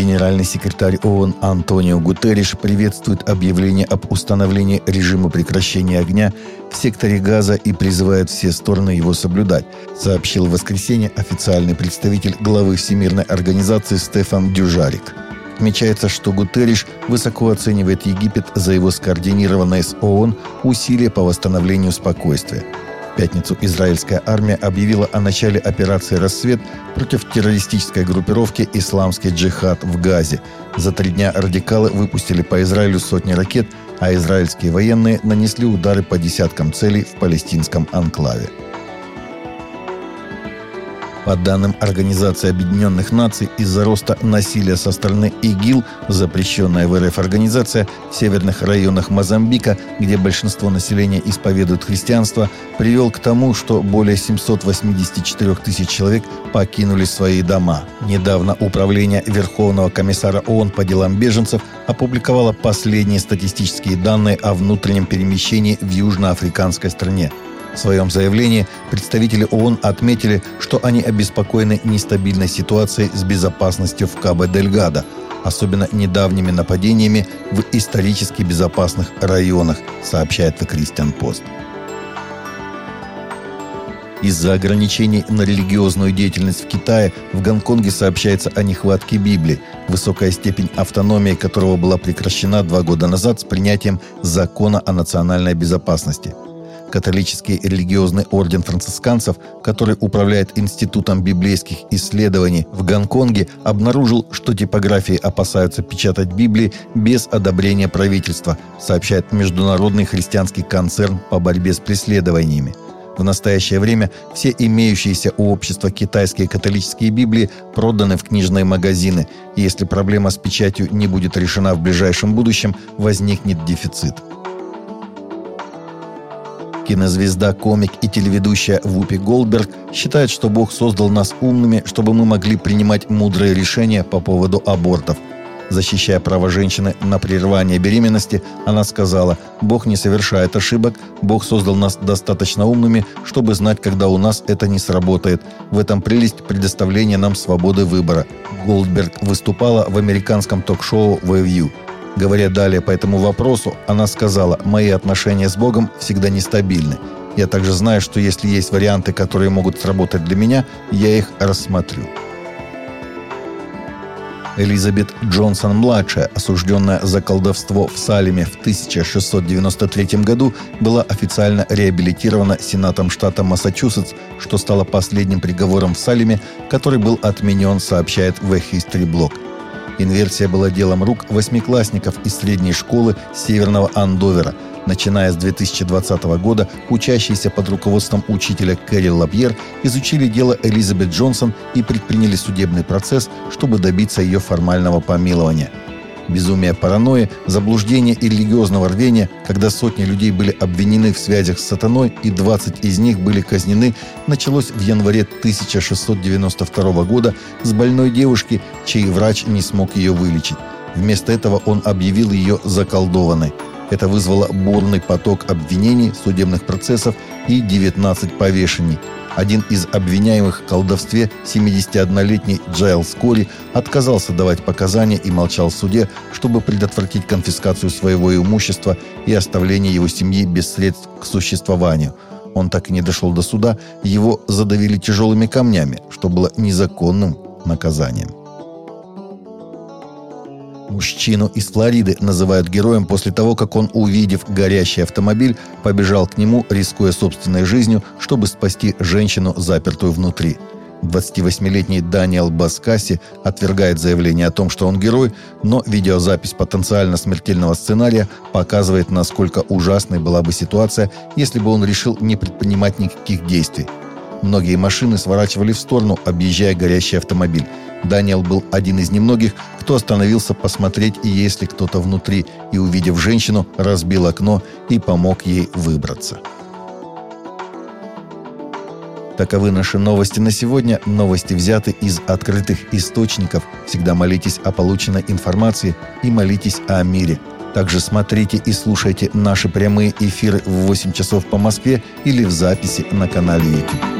Генеральный секретарь ООН Антонио Гутерриш приветствует объявление об установлении режима прекращения огня в секторе Газа и призывает все стороны его соблюдать, сообщил в воскресенье официальный представитель главы Всемирной организации Стефан Дюжарик. Отмечается, что Гутерриш высоко оценивает Египет за его скоординированное с ООН усилия по восстановлению спокойствия – пятницу израильская армия объявила о начале операции «Рассвет» против террористической группировки «Исламский джихад» в Газе. За три дня радикалы выпустили по Израилю сотни ракет, а израильские военные нанесли удары по десяткам целей в палестинском анклаве. По данным Организации Объединенных Наций, из-за роста насилия со стороны ИГИЛ, запрещенная в РФ организация, в северных районах Мозамбика, где большинство населения исповедует христианство, привел к тому, что более 784 тысяч человек покинули свои дома. Недавно Управление Верховного комиссара ООН по делам беженцев опубликовало последние статистические данные о внутреннем перемещении в южноафриканской стране – в своем заявлении представители ООН отметили, что они обеспокоены нестабильной ситуацией с безопасностью в Кабо-дель-Гадо, особенно недавними нападениями в исторически безопасных районах, сообщает The Christian Post. Из-за ограничений на религиозную деятельность в Китае в Гонконге сообщается о нехватке Библии, высокая степень автономии которого была прекращена два года назад с принятием закона о национальной безопасности – Католический религиозный орден францисканцев, который управляет Институтом библейских исследований в Гонконге, обнаружил, что типографии опасаются печатать Библии без одобрения правительства, сообщает Международный христианский концерн по борьбе с преследованиями. В настоящее время все имеющиеся у общества китайские католические Библии проданы в книжные магазины, и если проблема с печатью не будет решена в ближайшем будущем, возникнет дефицит. Кинозвезда, комик и телеведущая Вупи Голдберг считает, что Бог создал нас умными, чтобы мы могли принимать мудрые решения по поводу абортов. Защищая право женщины на прерывание беременности, она сказала, «Бог не совершает ошибок, Бог создал нас достаточно умными, чтобы знать, когда у нас это не сработает. В этом прелесть предоставления нам свободы выбора». Голдберг выступала в американском ток-шоу «The View». Говоря далее по этому вопросу, она сказала, «Мои отношения с Богом всегда нестабильны. Я также знаю, что если есть варианты, которые могут сработать для меня, я их рассмотрю». Элизабет Джонсон-младшая, осужденная за колдовство в Салеме в 1693 году, была официально реабилитирована Сенатом штата Массачусетс, что стало последним приговором в Салеме, который был отменен, сообщает The History Blog – Инверсия была делом рук восьмиклассников из средней школы Северного Андовера. Начиная с 2020 года, учащиеся под руководством учителя Кэрри Лапьер изучили дело Элизабет Джонсон и предприняли судебный процесс, чтобы добиться ее формального помилования – безумие паранойи, заблуждение и религиозного рвения, когда сотни людей были обвинены в связях с сатаной и 20 из них были казнены, началось в январе 1692 года с больной девушки, чей врач не смог ее вылечить. Вместо этого он объявил ее заколдованной. Это вызвало бурный поток обвинений, судебных процессов и 19 повешений – один из обвиняемых в колдовстве, 71-летний Джайл Скори, отказался давать показания и молчал в суде, чтобы предотвратить конфискацию своего имущества и оставление его семьи без средств к существованию. Он так и не дошел до суда, его задавили тяжелыми камнями, что было незаконным наказанием. Мужчину из Флориды называют героем после того, как он, увидев горящий автомобиль, побежал к нему, рискуя собственной жизнью, чтобы спасти женщину, запертую внутри. 28-летний Даниэл Баскаси отвергает заявление о том, что он герой, но видеозапись потенциально смертельного сценария показывает, насколько ужасной была бы ситуация, если бы он решил не предпринимать никаких действий. Многие машины сворачивали в сторону, объезжая горящий автомобиль. Даниэл был один из немногих, кто остановился посмотреть, есть ли кто-то внутри, и, увидев женщину, разбил окно и помог ей выбраться. Таковы наши новости на сегодня. Новости взяты из открытых источников. Всегда молитесь о полученной информации и молитесь о мире. Также смотрите и слушайте наши прямые эфиры в 8 часов по Москве или в записи на канале YouTube.